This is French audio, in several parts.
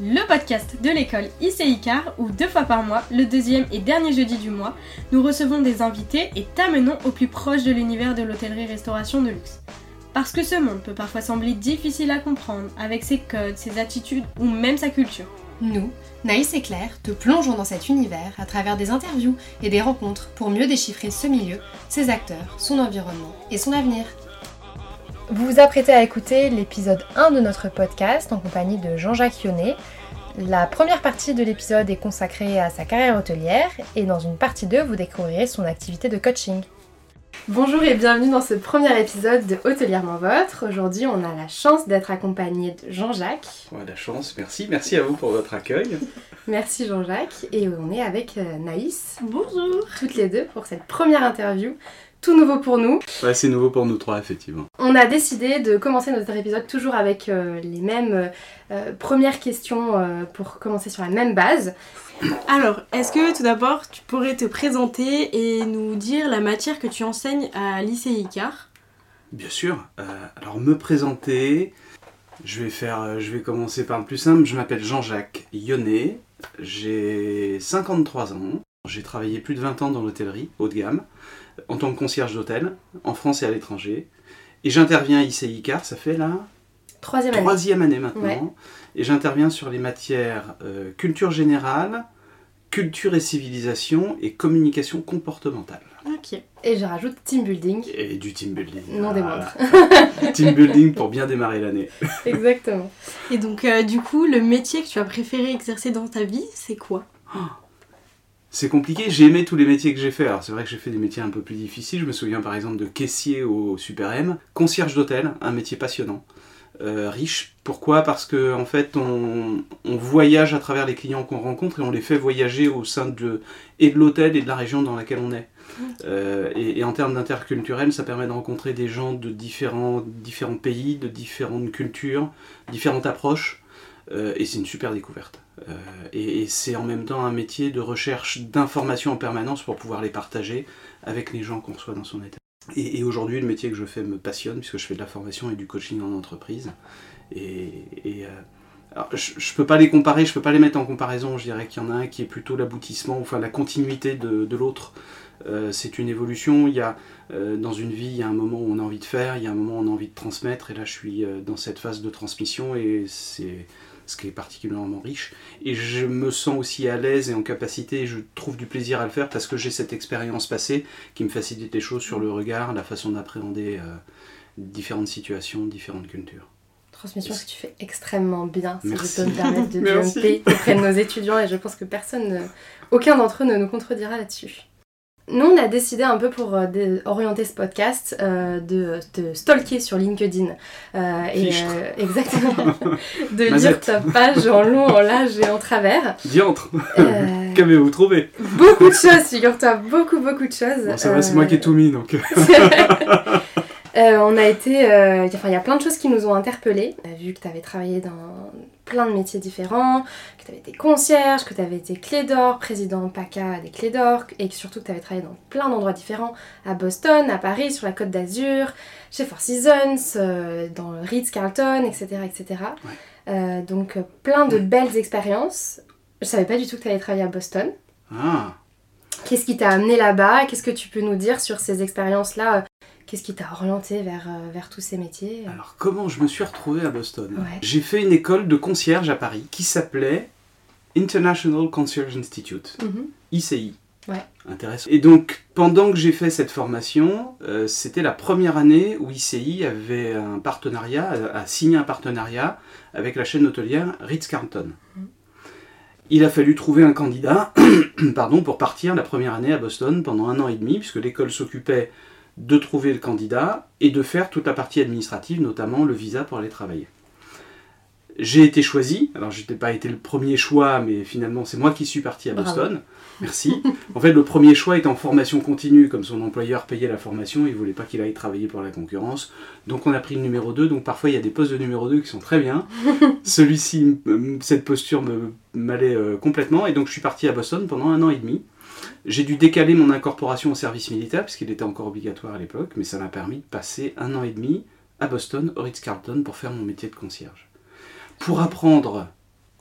le podcast de l'école ICICAR où deux fois par mois, le deuxième et dernier jeudi du mois, nous recevons des invités et t'amenons au plus proche de l'univers de l'hôtellerie-restauration de luxe. Parce que ce monde peut parfois sembler difficile à comprendre avec ses codes, ses attitudes ou même sa culture. Nous, Naïs et Claire, te plongeons dans cet univers à travers des interviews et des rencontres pour mieux déchiffrer ce milieu, ses acteurs, son environnement et son avenir. Vous vous apprêtez à écouter l'épisode 1 de notre podcast en compagnie de Jean-Jacques Yonnet. La première partie de l'épisode est consacrée à sa carrière hôtelière et dans une partie 2, vous découvrirez son activité de coaching. Bonjour et bienvenue dans ce premier épisode de Hôtelièrement Votre. Aujourd'hui, on a la chance d'être accompagné de Jean-Jacques. Ouais, la chance, merci. Merci à vous pour votre accueil. Merci Jean-Jacques. Et on est avec euh, Naïs, Bonjour toutes les deux, pour cette première interview. Tout nouveau pour nous. Ouais, c'est nouveau pour nous trois, effectivement. On a décidé de commencer notre épisode toujours avec euh, les mêmes euh, premières questions euh, pour commencer sur la même base. Alors, est-ce que tout d'abord tu pourrais te présenter et nous dire la matière que tu enseignes à l'ICICAR Bien sûr. Euh, alors, me présenter, je vais, faire, je vais commencer par le plus simple. Je m'appelle Jean-Jacques Yonnet. J'ai 53 ans. J'ai travaillé plus de 20 ans dans l'hôtellerie, haut de gamme, en tant que concierge d'hôtel, en France et à l'étranger. Et j'interviens à ICICAR, ça fait la Troisième année. troisième année maintenant. Ouais. Et j'interviens sur les matières euh, culture générale, culture et civilisation et communication comportementale. Ok. Et je rajoute team building. Et du team building. Non des moindres. team building pour bien démarrer l'année. Exactement. Et donc, euh, du coup, le métier que tu as préféré exercer dans ta vie, c'est quoi? C'est compliqué, j'ai aimé tous les métiers que j'ai fait. Alors c'est vrai que j'ai fait des métiers un peu plus difficiles. Je me souviens par exemple de caissier au Super M, concierge d'hôtel, un métier passionnant, euh, riche. Pourquoi? Parce que en fait on, voyage à travers les clients qu'on rencontre et on les fait voyager au sein de l'hôtel et de la région dans laquelle on est. Euh, et, en termes d'interculturel, ça permet de rencontrer des gens de différents, différents pays, de différentes cultures, différentes approches. Euh, et c'est une super découverte. Euh, et, c'est en même temps un métier de recherche d'informations en permanence pour pouvoir les partager avec les gens qu'on reçoit dans son état. Et, aujourd'hui, le métier que je fais me passionne puisque je fais de la formation et du coaching en entreprise. Et, euh, je ne peux pas les comparer, je peux pas les mettre en comparaison. Je dirais qu'il y en a un qui est plutôt l'aboutissement, enfin la continuité de, l'autre. Euh, c'est une évolution. Il y a dans une vie, il y a un moment où on a envie de faire, il y a un moment où on a envie de transmettre. Et là, je suis dans cette phase de transmission et c'est ce qui est particulièrement riche. Et je me sens aussi à l'aise et en capacité, et je trouve du plaisir à le faire parce que j'ai cette expérience passée qui me facilite les choses sur le regard, la façon d'appréhender euh, différentes situations, différentes cultures. Transmission que tu fais extrêmement bien, si Merci. je peux me permettre de Merci. jumper auprès de nos étudiants et je pense que personne, ne- aucun d'entre eux ne nous contredira là-dessus. Nous, on a décidé un peu pour euh, orienter ce podcast euh, de te stalker sur LinkedIn. Euh, et, exactement. de lire ta page en long, en large et en travers. Diantre Qu'avez-vous trouvé? Beaucoup de choses, figure-toi, beaucoup, beaucoup de choses. Bon, ça va, c'est moi qui ai tout mis donc. Euh, on a été. euh, enfin, il y a plein de choses qui nous ont interpellés. On a vu que tu avais travaillé dans plein de métiers différents, que tu avais été concierge, que tu avais été clé d'or, président PACA des clés d'or, et que surtout que tu avais travaillé dans plein d'endroits différents, à Boston, à Paris, sur la côte d'Azur, chez Four Seasons, euh, dans le Ritz-Carlton, etc. etc. Donc, plein de belles expériences. Je savais pas du tout que tu allais travailler à Boston. Ah, Qu'est-ce qui t'a amené là-bas? Qu'est-ce que tu peux nous dire sur ces expériences-là Qu'est-ce qui t'a orienté vers, euh, vers tous ces métiers alors comment je me suis retrouvé à Boston? Ouais. J'ai fait une école de concierge à Paris qui s'appelait International Concierge Institute. Mhm. ICI. Ouais. Intéressant. Et donc, pendant que j'ai fait cette formation, euh, c'était la première année où ICI avait un partenariat, a, a signé un partenariat avec la chaîne hôtelière Ritz-Carlton. Mhm. Il a fallu trouver un candidat pardon, pour partir la première année à Boston pendant un an et demi, puisque l'école s'occupait de trouver le candidat et de faire toute la partie administrative, notamment le visa pour aller travailler. J'ai été choisi, alors je n'ai pas été le premier choix, mais finalement c'est moi qui suis parti à Bravo. Boston. Merci. En fait, le premier choix était en formation continue, comme son employeur payait la formation, il voulait pas qu'il aille travailler pour la concurrence. Donc on a pris le numéro 2, donc parfois il y a des postes de numéro 2 qui sont très bien. Celui-ci, cette posture m'allait euh, complètement, et donc je suis parti à Boston pendant un an et demi. J'ai dû décaler mon incorporation au service militaire, puisqu'il était encore obligatoire à l'époque, mais ça m'a permis de passer un an et demi à Boston, au Ritz-Carlton, pour faire mon métier de concierge. Pour apprendre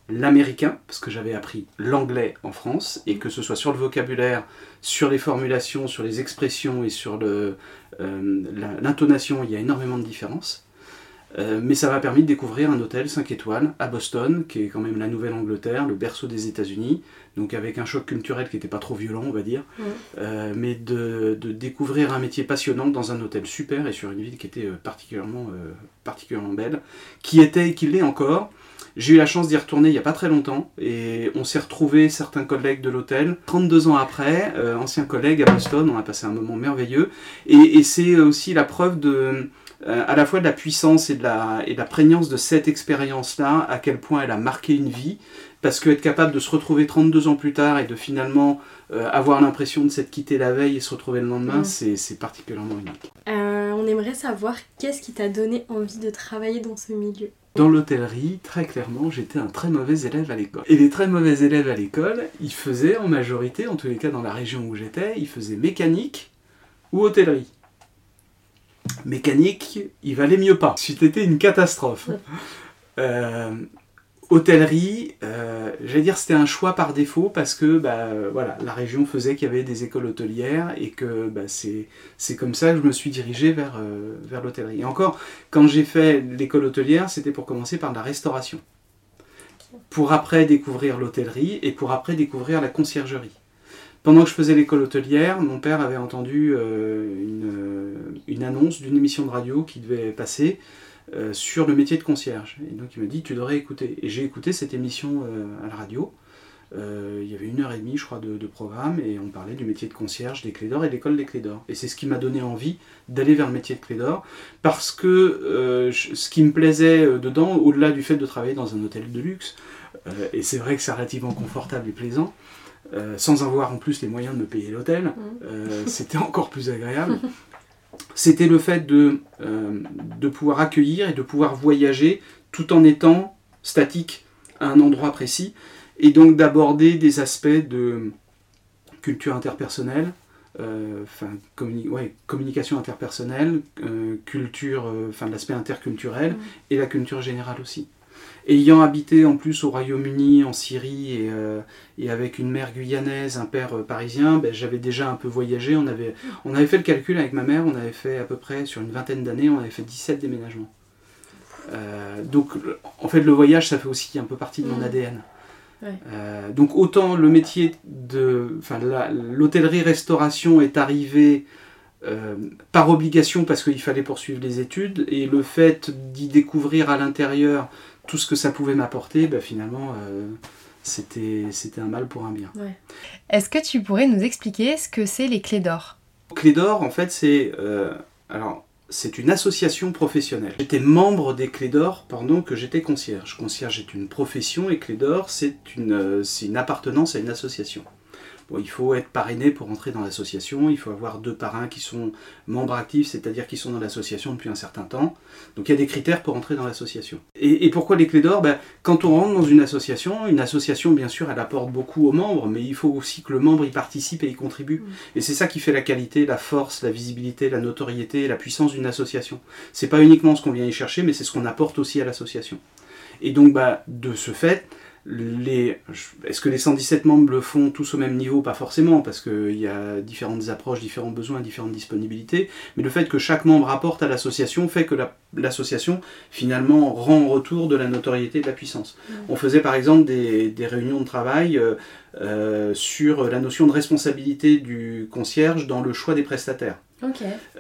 l'américain, parce que j'avais appris l'anglais en France, et que ce soit sur le vocabulaire, sur les formulations, sur les expressions et sur euh, l'intonation, il y a énormément de différences. Euh, mais ça m'a permis de découvrir un hôtel 5 étoiles à Boston, qui est quand même la Nouvelle-Angleterre, le berceau des États-Unis, donc avec un choc culturel qui n'était pas trop violent, on va dire, euh, mais de, découvrir un métier passionnant dans un hôtel super et sur une ville qui était particulièrement, particulièrement belle, qui était et qui l'est encore. J'ai eu la chance d'y retourner il n'y a pas très longtemps et on s'est retrouvés, certains collègues de l'hôtel, 32 ans après, euh, anciens collègues à Boston, on a passé un moment merveilleux. Et, c'est aussi la preuve de, euh, à la fois de la puissance et de la, et de la prégnance de cette expérience-là, à quel point elle a marqué une vie, parce qu'être capable de se retrouver 32 ans plus tard et de finalement euh, avoir l'impression de s'être quitté la veille et se retrouver le lendemain, mm. c'est particulièrement unique. on aimerait savoir qu'est-ce qui t'a donné envie de travailler dans ce milieu dans l'hôtellerie, très clairement, j'étais un très mauvais élève à l'école. Et les très mauvais élèves à l'école, ils faisaient en majorité, en tous les cas dans la région où j'étais, ils faisaient mécanique ou hôtellerie. Mécanique, il valait mieux pas. C'était une catastrophe. Euh, hôtellerie, euh, j'allais dire c'était un choix par défaut parce que bah, voilà, la région faisait qu'il y avait des écoles hôtelières et que bah, c'est comme ça que je me suis dirigé vers, euh, vers l'hôtellerie. Et encore, quand j'ai fait l'école hôtelière, c'était pour commencer par la restauration. Pour après découvrir l'hôtellerie et pour après découvrir la conciergerie. Pendant que je faisais l'école hôtelière, mon père avait entendu euh, une, une annonce d'une émission de radio qui devait passer euh, sur le métier de concierge. Et donc il m'a dit tu devrais écouter. Et j'ai écouté cette émission euh, à la radio. Euh, il y avait une heure et demie, je crois, de, programme, et on parlait du métier de concierge des Clés d'Or et de l'école des Clés d'Or. Et c'est ce qui m'a donné envie d'aller vers le métier de Clés d'Or, parce que ce qui me plaisait dedans, au-delà du fait de travailler dans un hôtel de luxe, et c'est vrai que c'est relativement confortable et plaisant, sans avoir en plus les moyens de me payer l'hôtel, mmh. c'était encore plus agréable. c'était le fait de, euh, de pouvoir accueillir et de pouvoir voyager tout en étant statique à un endroit précis, et donc d'aborder des aspects de culture interpersonnelle, euh, communication interpersonnelle, euh, culture, enfin l'aspect interculturel, mmh. et la culture générale aussi ayant habité en plus au Royaume-Uni, en Syrie et, euh, avec une mère guyanaise, un père euh, parisien, ben, j'avais déjà un peu voyagé. On avait, on avait fait le calcul avec ma mère, on avait fait à peu près sur une vingtaine d'années, on avait fait 17 déménagements. Euh, donc en fait le voyage ça fait aussi un peu partie de mon mmh. ADN. donc autant le métier de, enfin l'hôtellerie-restauration est arrivé par obligation parce qu'il fallait poursuivre les études et le fait d'y découvrir à l'intérieur tout ce que ça pouvait m'apporter, bah, finalement, euh, c'était, c'était un mal pour un bien. Est-ce que tu pourrais nous expliquer ce que c'est les Clés d'Or? Clés d'Or, en fait, c'est... Euh, alors, c'est une association professionnelle. J'étais membre des Clés d'Or pendant que j'étais concierge. Concierge est une profession et Clés d'Or, c'est une, euh, c'est une appartenance à une association il faut être parrainé pour entrer dans l'association, il faut avoir deux parrains qui sont membres actifs, c'est-à-dire qui sont dans l'association depuis un certain temps. Donc il y a des critères pour entrer dans l'association. Et, pourquoi les clés d'or? Ben, Quand on rentre dans une association, une association bien sûr elle apporte beaucoup aux membres, mais il faut aussi que le membre y participe et y contribue. Mm. Et c'est ça qui fait la qualité, la force, la visibilité, la notoriété, la puissance d'une association. C'est pas uniquement ce qu'on vient y chercher, mais c'est ce qu'on apporte aussi à l'association. Et donc bah, de ce fait, est-ce que les 117 membres le font tous au même niveau? Pas forcément, parce qu'il y a différentes approches, différents besoins, différentes disponibilités, mais le fait que chaque membre apporte à l'association fait que l'association finalement rend en retour de la notoriété et de la puissance. Mmh. On faisait par exemple des, réunions de travail euh, euh, sur la notion de responsabilité du concierge dans le choix des prestataires.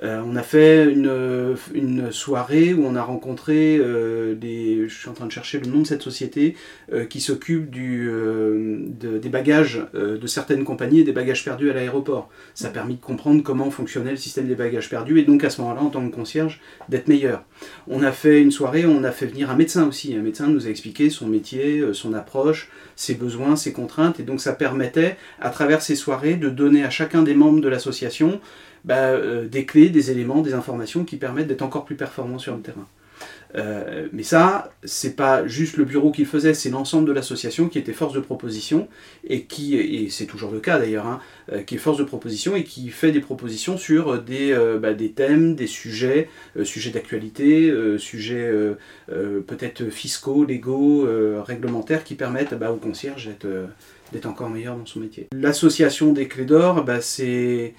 Euh, on a fait une, soirée où on a rencontré euh, des. Je suis en train de chercher le nom de cette société euh, qui s'occupe du, des bagages de certaines compagnies et des bagages perdus à l'aéroport. Ça a permis de comprendre comment fonctionnait le système des bagages perdus et donc à ce moment-là, en tant que concierge, d'être meilleur. On a fait une soirée où on a fait venir un médecin aussi. Un médecin nous a expliqué son métier, son approche, ses besoins, ses contraintes et donc ça permettait, à travers ces soirées, de donner à chacun des membres de l'association bah, euh, des clés, des éléments, des informations qui permettent d'être encore plus performants sur le terrain. Euh, mais ça, c'est pas juste le bureau qui le faisait, c'est l'ensemble de l'association qui était force de proposition et qui, et c'est toujours le cas d'ailleurs, hein, euh, qui est force de proposition et qui fait des propositions sur des, bah, thèmes, des sujets, sujets d'actualité, sujets peut-être fiscaux, légaux, réglementaires qui permettent bah, au concierge d'être encore meilleur dans son métier. L'association des clés d'or, bah, c'est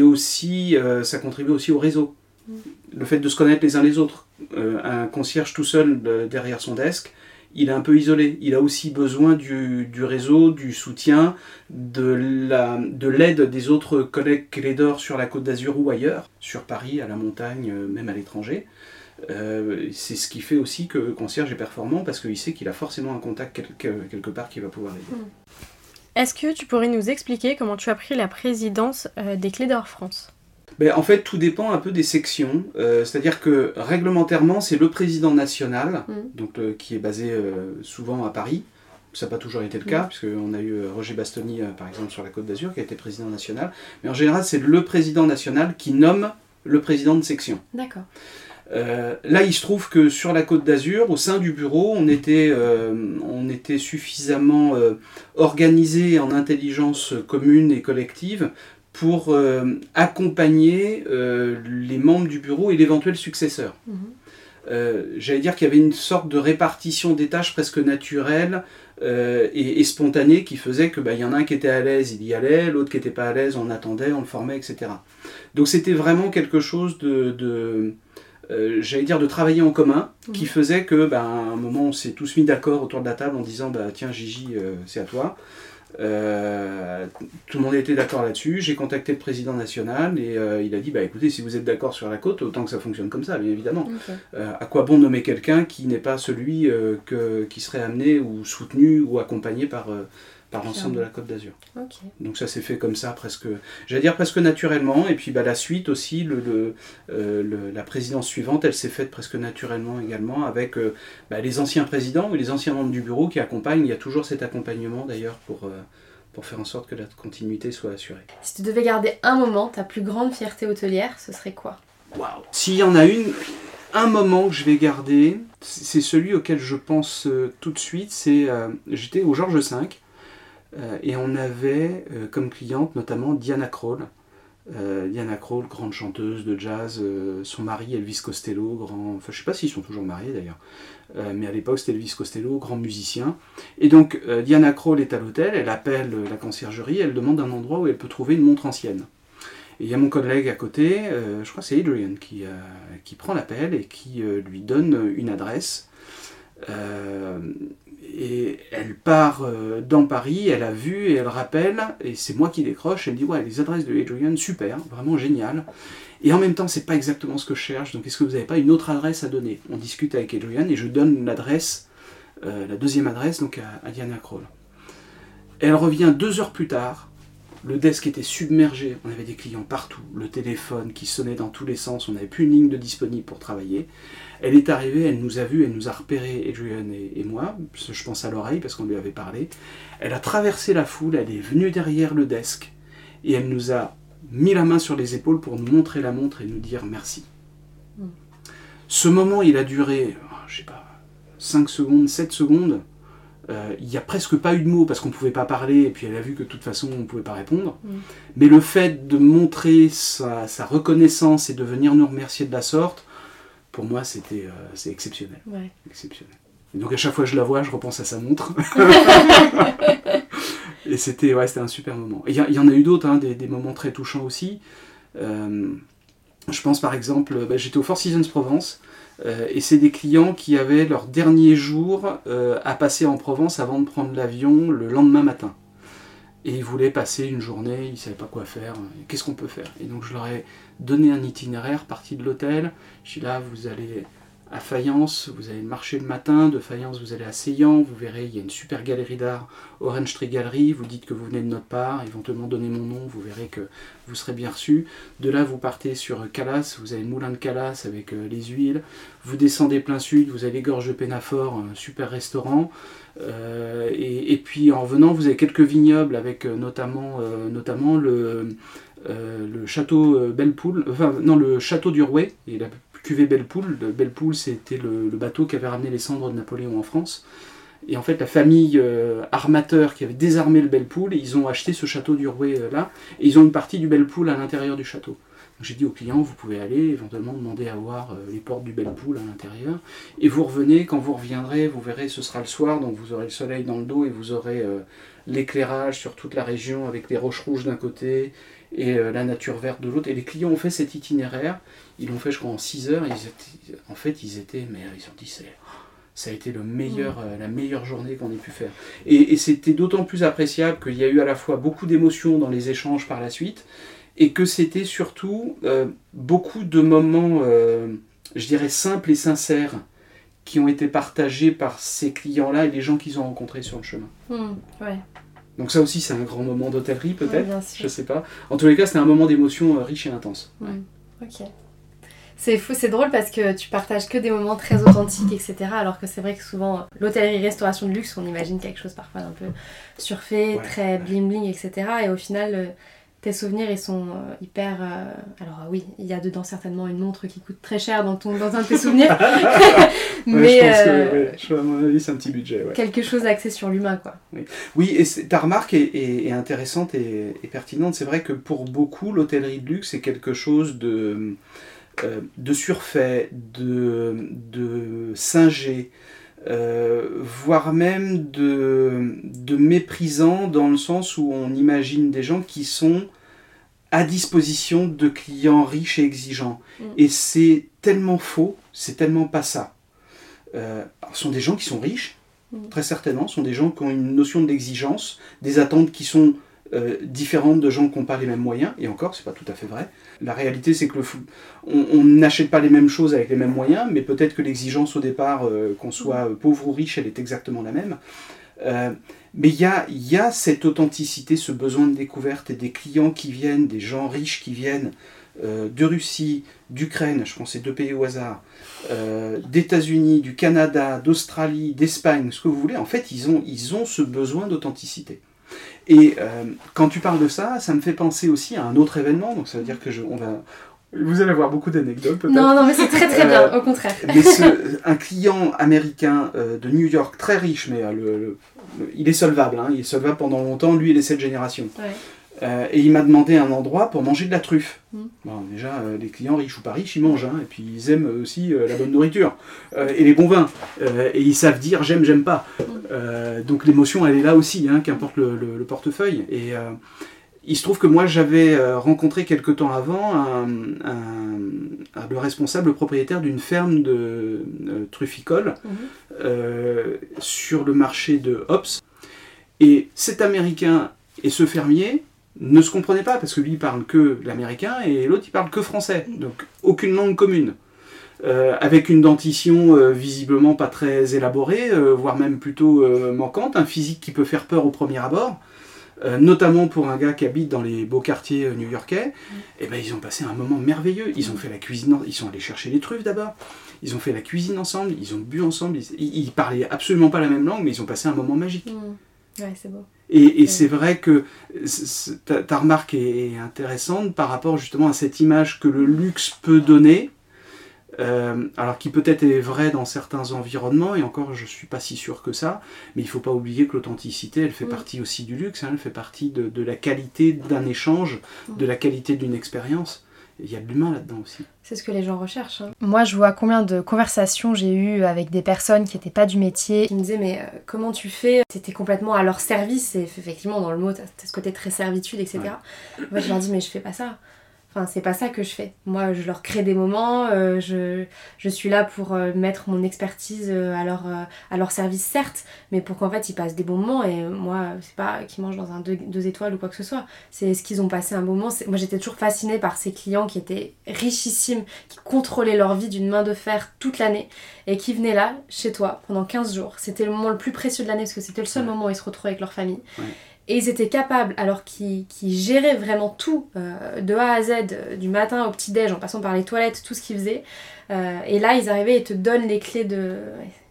aussi, ça contribue aussi au réseau. Mm. Le fait de se connaître les uns les autres euh, un concierge tout seul derrière son desk, il est un peu isolé. Il a aussi besoin du, réseau, du soutien, de l'aide des autres collègues clés d'or sur la côte d'Azur ou ailleurs, sur Paris, à la montagne, euh, même à l'étranger. Euh, c'est ce qui fait aussi que le concierge est performant parce qu'il sait qu'il a forcément un contact quelque, part qui va pouvoir l'aider. Hmm. Est-ce que tu pourrais nous expliquer comment tu as pris la présidence des Clés d'Or France? Ben, en fait, tout dépend un peu des sections. Euh, c'est-à-dire que réglementairement, c'est le président national, mm. donc, euh, qui est basé euh, souvent à Paris. Ça n'a pas toujours été le cas, mm. puisqu'on a eu Roger Bastoni, par exemple, sur la Côte d'Azur, qui a été président national. Mais en général, c'est le président national qui nomme le président de section. D'accord. Là, il se trouve que sur la Côte d'Azur, au sein du bureau, on était, on était suffisamment organisé en intelligence commune et collective pour euh, accompagner euh, les membres du bureau et l'éventuel successeur. Mhm. Euh, j'allais dire qu'il y avait une sorte de répartition des tâches presque naturelle et, spontanée qui faisait que bah, y en a un qui était à l'aise, il y allait, l'autre qui n'était pas à l'aise, on attendait, on le formait, etc. Donc c'était vraiment quelque chose de, j'allais dire de travailler en commun, qui faisait que à un moment on s'est tous mis d'accord autour de la table en disant bah tiens Gigi c'est à toi. Euh, tout le monde était d'accord là-dessus. J'ai contacté le président national et euh, il a dit bah écoutez, si vous êtes d'accord sur la côte, autant que ça fonctionne comme ça, bien évidemment. Euh, à quoi bon nommer quelqu'un qui n'est pas celui que, qui serait amené ou soutenu ou accompagné par, par l'ensemble de la Côte d'Azur. Donc ça s'est fait comme ça, presque, j'allais dire presque naturellement. Et puis bah, la suite aussi, le, le, la présidence suivante, elle s'est faite presque naturellement également avec euh, bah, les anciens présidents ou les anciens membres du bureau qui accompagnent. Il y a toujours cet accompagnement d'ailleurs pour, euh, pour faire en sorte que la continuité soit assurée. Si tu devais garder un moment, ta plus grande fierté hôtelière, ce serait quoi? Waouh S'il y en a une, un moment que je vais garder, c'est celui auquel je pense euh, tout de suite, c'est j'étais au Georges V euh, et on avait euh, comme cliente notamment Diana Krall. Euh, Diana Krall, grande chanteuse de jazz, son mari Elvis Costello, grand, enfin je sais pas s'ils sont toujours mariés d'ailleurs, mais à l'époque c'était Elvis Costello, grand musicien. Et donc Diana Krall est à l'hôtel, elle appelle la conciergerie, elle demande un endroit où elle peut trouver une montre ancienne. Et il y a mon collègue à côté, je crois que c'est Adrian, qui, qui prend l'appel et qui lui donne une adresse et elle part euh, dans Paris, elle a vu et elle rappelle, et c'est moi qui décroche, elle dit ouais les adresses de Adrian, super, vraiment génial. Et en même temps, c'est pas exactement ce que je cherche, donc est-ce que vous n'avez pas une autre adresse à donner? On discute avec Adrian et je donne l'adresse, euh, la deuxième adresse, donc à, Diana Kroll. Elle revient deux heures plus tard, le desk était submergé, on avait des clients partout, le téléphone qui sonnait dans tous les sens, on n'avait plus une ligne de disponible pour travailler. Elle est arrivée, elle nous a vus, elle nous a repéré, Adrian et, moi, je pense à l'oreille parce qu'on lui avait parlé. Elle a traversé la foule, elle est venue derrière le desk et elle nous a mis la main sur les épaules pour nous montrer la montre et nous dire merci. Hmm. Ce moment, il a duré, je sais pas, 5 secondes, 7 secondes. Euh, il n'y a presque pas eu de mots parce qu'on ne pouvait pas parler et puis elle a vu que de toute façon on ne pouvait pas répondre. Mm. Mais le fait de montrer sa, reconnaissance et de venir nous remercier de la sorte, pour moi c'était euh, c'est exceptionnel. exceptionnel. Et donc à chaque fois que je la vois, je repense à sa montre. et c'était ouais, un super moment. Il y, en a eu d'autres, hein, des, moments très touchants aussi. Euh, je pense par exemple, bah, j'étais au Four Seasons Provence. Euh, et c'est des clients qui avaient leur dernier jour euh, à passer en Provence avant de prendre l'avion le lendemain matin. Et ils voulaient passer une journée, ils ne savaient pas quoi faire, qu'est-ce qu'on peut faire Et donc je leur ai donné un itinéraire, parti de l'hôtel, je suis là, vous allez à Fayence, vous allez marcher le matin, de Fayence vous allez à Seyan, vous verrez, il y a une super galerie d'art, Orange Tree Gallery, vous dites que vous venez de notre part, éventuellement donnez mon nom, vous verrez que vous serez bien reçu. De là vous partez sur Calas, vous avez le moulin de Calas avec euh, les huiles, vous descendez plein sud, vous avez Gorge de Pénaphore, un super restaurant, euh, et, puis en venant vous avez quelques vignobles avec euh, notamment, le, château Bellepoule, enfin non le château du Rouet, cuvée Belle Poule. Le Belle Poule, c'était le, bateau qui avait ramené les cendres de Napoléon en France. Et en fait, la famille euh, armateur qui avait désarmé le Belle Poule, ils ont acheté ce château d'Uruguay euh, là, et ils ont une partie du Belle Poule à l'intérieur du château. J'ai dit aux clients, vous pouvez aller éventuellement demander à voir euh, les portes du Belle Poule à l'intérieur, et vous revenez, quand vous reviendrez, vous verrez, ce sera le soir, donc vous aurez le soleil dans le dos, et vous aurez euh, l'éclairage sur toute la région avec les roches rouges d'un côté, et euh, la nature verte de l'autre. Et les clients ont fait cet itinéraire, ils l'ont fait je crois en 6 heures, et ils étaient- en fait ils étaient, mais ils ont dit, c'est ça a été le meilleur, euh, la meilleure journée qu'on ait pu faire. Et, et c'était d'autant plus appréciable qu'il y a eu à la fois beaucoup d'émotions dans les échanges par la suite, et que c'était surtout euh, beaucoup de moments, je dirais, simples et sincères, qui ont été partagés par ces clients-là et les gens qu'ils ont rencontrés sur le chemin. Hmm, ouais, Donc ça aussi, c'est un grand moment d'hôtellerie, ouais, peut-être, bien je sais pas. En tous les cas, c'était un moment d'émotion euh, riche et intense. Hmm, Ok. C'est fou, c'est drôle parce que tu partages que des moments très authentiques, etc. Alors que c'est vrai que souvent, l'hôtellerie-restauration de luxe, on imagine quelque chose parfois d'un peu surfait, Ouais, très ouais. bling-bling, etc. Et au final, euh, tes souvenirs, ils sont euh, hyper... euh, Alors euh, oui, il y a dedans certainement une montre qui coûte très cher dans, ton, dans un de tes souvenirs. Ouais, mais je pense que, ouais, je- à mon avis, c'est un petit budget. ouais. quelque chose axé sur l'humain, quoi. Oui, et c'est- ta remarque est, est- est intéressante et, et pertinente. C'est vrai que pour beaucoup, l'hôtellerie de luxe est quelque chose de, euh, de surfait, de, de singé, euh, voire même de, de méprisant dans le sens où on imagine des gens qui sont à disposition de clients riches et exigeants. Mm. Et c'est tellement faux, c'est tellement pas ça. Euh, alors, ce sont des gens qui sont riches, Mm. très certainement, ce sont des gens qui ont une notion d'exigence, des attentes qui sont euh, différentes de gens qui n'ont pas les mêmes moyens, et encore, c'est pas tout à fait vrai. La réalité, c'est que le fou- on n'achète pas les mêmes choses avec les mêmes moyens, mais peut-être que l'exigence au départ, euh, qu'on soit euh, pauvre ou riche, elle est exactement la même. Mais il y a, y a cette authenticité, ce besoin de découverte, et des clients qui viennent, des gens riches qui viennent de Russie, d'Ukraine, je prends ces deux pays au hasard, d'États-Unis, du Canada, d'Australie, d'Espagne, ce que vous voulez, en fait, ils ont, ils ont ce besoin d'authenticité. Et euh, quand tu parles de ça, ça me fait penser aussi à un autre événement, donc ça veut dire que je, on va... Vous allez avoir beaucoup d'anecdotes peut-être. Non, non, mais c'est très très bien, Euh, au contraire. Mais ce- un client américain euh, de New York très riche, mais euh, le, le- le- il est solvable, hein, il est solvable pendant longtemps, lui il est cette génération. Ouais. Euh, et il m'a demandé un endroit pour manger de la truffe. Mm. Bon, déjà, euh, les clients riches ou pas riches, ils mangent, hein, et puis ils aiment aussi euh, la bonne nourriture et les bons vins. Et ils savent dire j'aime, j'aime pas. Mm. Euh, donc l'émotion, elle est là aussi, hein, qu'importe le, le- le portefeuille. Et il se trouve que moi, j'avais rencontré quelque temps avant un, un- un- le responsable, le propriétaire d'une ferme de trufficole euh, sur le marché de Hobbs. Et cet Américain et ce fermier ne se comprenaient pas parce que lui il parle que l'américain et l'autre il parle que français. Donc aucune langue commune. Euh, avec une dentition euh, visiblement pas très élaborée, euh, voire même plutôt manquante, un physique qui peut faire peur au premier abord, notamment pour un gars qui habite dans les beaux quartiers new-yorkais, et ben ils ont passé un moment merveilleux. Ils ont fait la cuisine, ils sont allés chercher les truffes d'abord, ils ont fait la cuisine ensemble, ils ont bu ensemble, ils, ils- parlaient absolument pas la même langue, mais ils ont passé un moment magique. Hmm. Ouais, c'est beau. Et, c'est vrai que ta, ta remarque est, intéressante par rapport justement à cette image que le luxe peut donner, euh, alors qui peut-être est vrai dans certains environnements, et encore je suis pas si sûr que ça, mais il faut pas oublier que l'authenticité, elle fait Mm. partie aussi du luxe, hein, elle fait partie de, de la qualité d'un échange, Mm. de la qualité d'une expérience. Il y a de l'humain là-dedans aussi. C'est ce que les gens recherchent. hein. Moi, je vois combien de conversations j'ai eues avec des personnes qui n'étaient pas du métier, qui me disaient mais euh, comment tu fais? T'étais complètement à leur service, et effectivement dans le mot, t'as t'as ce côté très servitude, etc. Moi, je leur dis mais je fais pas ça. Enfin, c'est pas ça que je fais. Moi, je leur crée des moments, euh, je, je suis là pour euh, mettre mon expertise euh, à, leur, à leur service, certes, mais pour qu'en fait ils passent des bons moments. Et moi, c'est pas qu'ils mangent dans un deux, deux étoiles ou quoi que ce soit, c'est ce qu'ils ont passé un bon moment. Moi, j'étais toujours fascinée par ces clients qui étaient richissimes, qui contrôlaient leur vie d'une main de fer toute l'année et qui venaient là, chez toi, pendant 15 jours. C'était le moment le plus précieux de l'année parce que c'était le seul Ouais. moment où ils se retrouvaient avec leur famille. Ouais. Et ils étaient capables, alors qu'ils qu'ils géraient vraiment tout, euh, de A à Z, euh, du matin au petit-déj, en passant par les toilettes, tout ce qu'ils faisaient. Euh, et là, ils arrivaient et te donnent les clés de.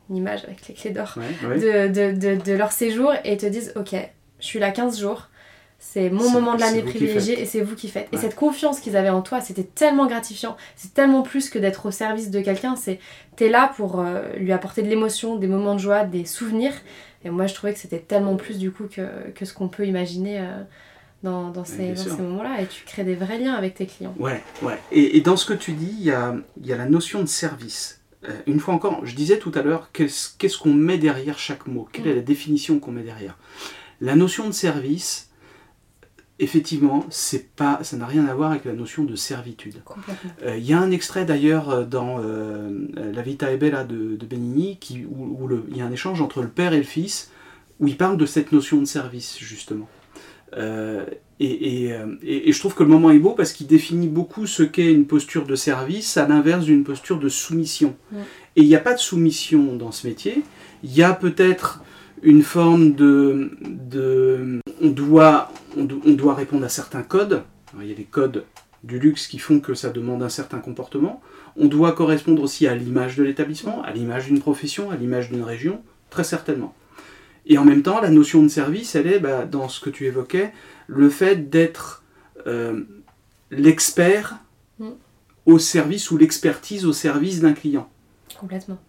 Une image avec les clés d'or Ouais, ouais. de, de, de, de leur séjour et te disent Ok, je suis là 15 jours, c'est mon moment de l'année privilégié et c'est vous qui faites. Et cette confiance qu'ils avaient en toi, c'était tellement gratifiant. C'est tellement plus que d'être au service de quelqu'un. C'est t'es là pour euh, lui apporter de l'émotion, des moments de joie, des souvenirs. Et moi, je trouvais que c'était tellement plus du coup que, que ce qu'on peut imaginer euh, dans, dans ces, dans moments-là. Et tu crées des vrais liens avec tes clients. Ouais, ouais. Et, et dans ce que tu dis, il y a, y a la notion de service. Euh, une fois encore, je disais tout à l'heure, qu'est-ce qu'est-ce qu'on met derrière chaque mot? Quelle est la définition qu'on met derrière? La notion de service, effectivement, c'est pas, ça n'a rien à voir avec la notion de servitude. Euh, Il y a un extrait d'ailleurs euh, dans euh, La Vita e Bella de, de Benigni qui, où, il y a un échange entre le père et le fils où il parle de cette notion de service justement. Euh, et, et, et- et je trouve que le moment est beau parce qu'il définit beaucoup ce qu'est une posture de service à l'inverse d'une posture de soumission. Ouais. Et il n'y a pas de soumission dans ce métier. Il y a peut-être une forme de, de on doit on, do- on doit répondre à certains codes. Alors, il y a des codes du luxe qui font que ça demande un certain comportement. On doit correspondre aussi à l'image de l'établissement, à l'image d'une profession, à l'image d'une région, très certainement. Et en même temps, la notion de service, elle est, bah, dans ce que tu évoquais, le fait d'être euh, l'expert Mm. au service ou l'expertise au service d'un client. Complètement.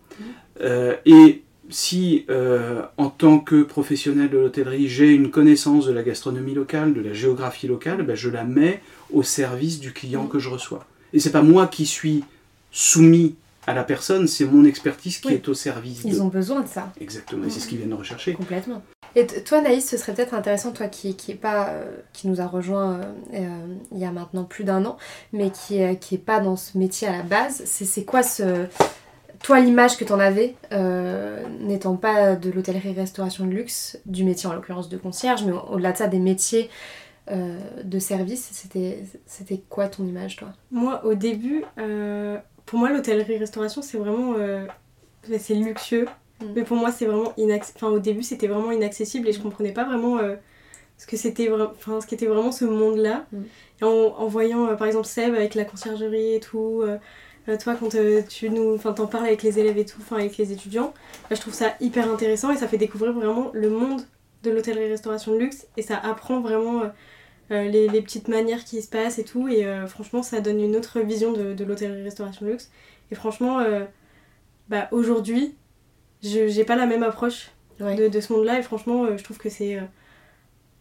Euh, et si, euh, en tant que professionnel de l'hôtellerie, j'ai une connaissance de la gastronomie locale, de la géographie locale, ben, je la mets au service du client Mm. que je reçois. Et c'est pas moi qui suis soumis à la personne, c'est mon expertise qui Oui. est au service Ils de. ont besoin de ça. Exactement, et c'est ce qu'ils viennent rechercher. Complètement. Et toi, Naïs, ce serait peut-être intéressant, toi qui, qui est pas, euh, qui nous a rejoint euh, il y a maintenant plus d'un an, mais qui est, qui est pas dans ce métier à la base, c'est quoi ce. Toi, l'image que tu en avais, euh, n'étant pas de l'hôtellerie-restauration de luxe, du métier en l'occurrence de concierge, mais au- au-delà de ça, des métiers euh, de service, c'était c'était quoi ton image, toi? Moi, au début, euh, pour moi, l'hôtellerie-restauration, c'est vraiment. c'est luxueux. Mm. Mais pour moi, c'est vraiment inaccessible. Enfin, au début, c'était vraiment inaccessible et je comprenais pas vraiment ce que c'était vra- enfin, ce qu'était vraiment ce monde-là. Mm. Et en, en voyant, euh, par exemple, Seb avec la conciergerie et tout, euh, toi, quand euh, tu nous. Enfin, t'en parles avec les élèves et tout, enfin, avec les étudiants, bah, je trouve ça hyper intéressant et ça fait découvrir vraiment le monde de l'hôtellerie-restauration de luxe et ça apprend vraiment. euh, euh, les, les petites manières qui se passent et tout. Et euh, franchement, ça donne une autre vision de, de l'hôtellerie-restauration de luxe. Et franchement, euh, bah, aujourd'hui, je j'ai pas la même approche Ouais. de, de ce monde-là. Et franchement, euh, je trouve que c'est euh,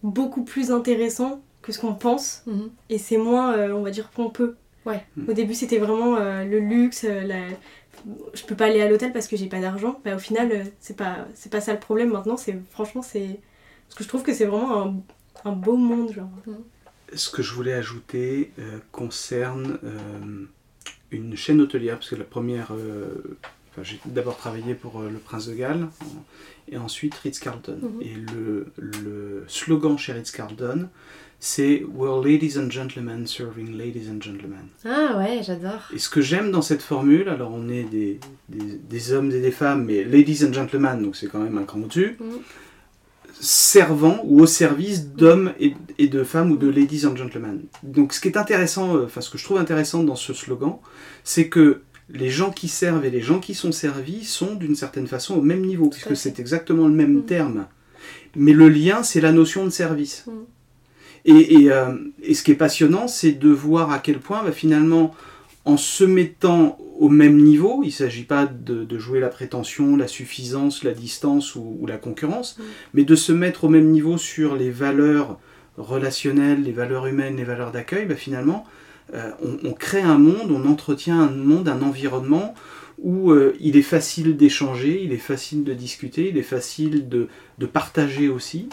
beaucoup plus intéressant que ce qu'on pense. Mhm. Et c'est moins, euh, on va dire, pompeux. Ouais. Au début, c'était vraiment euh, le luxe. euh, la... Je peux pas aller à l'hôtel parce que j'ai pas d'argent. Bah, au final, euh, c'est pas, c'est pas ça le problème maintenant. C'est Franchement, c'est. Parce que je trouve que c'est vraiment un, un beau monde. Genre. Ce que je voulais ajouter euh, concerne euh, une chaîne hôtelière, parce que la première, euh, enfin, j'ai d'abord travaillé pour euh, le Prince de Galles et ensuite Ritz-Carlton. Mhm. Et le, le slogan chez Ritz-Carlton, c'est We're ladies and gentlemen serving ladies and gentlemen. Ah ouais, j'adore. Et ce que j'aime dans cette formule, alors on est des, des- des hommes et des femmes, mais ladies and gentlemen, donc c'est quand même un cran au-dessus, Mhm. servant ou au service d'hommes et, et de femmes ou de ladies and gentlemen. Donc ce qui est intéressant, euh, enfin ce que je trouve intéressant dans ce slogan, c'est que les gens qui servent et les gens qui sont servis sont d'une certaine façon au même niveau, puisque c'est exactement le même Mhm. terme. Mais le lien, c'est la notion de service. Et, et, euh, et ce qui est passionnant, c'est de voir à quel point bah, finalement, en se mettant au même niveau, il ne s'agit pas de, de jouer la prétention, la suffisance, la distance ou, ou la concurrence, Mhm. mais de se mettre au même niveau sur les valeurs relationnelles, les valeurs humaines, les valeurs d'accueil, bah, finalement, on, on crée un monde, on entretient un monde, un environnement où euh, il est facile d'échanger, il est facile de discuter, il est facile de, de partager aussi,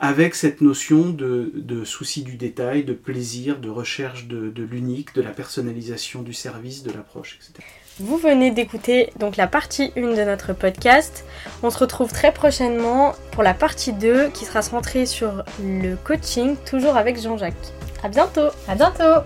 avec cette notion de, de souci du détail, de plaisir, de recherche de, de l'unique, de la personnalisation du service, de l'approche, etc. Vous venez d'écouter donc la partie 1 de notre podcast. On se retrouve très prochainement pour la partie 2 qui sera centrée sur le coaching, toujours avec Jean-Jacques. À bientôt À bientôt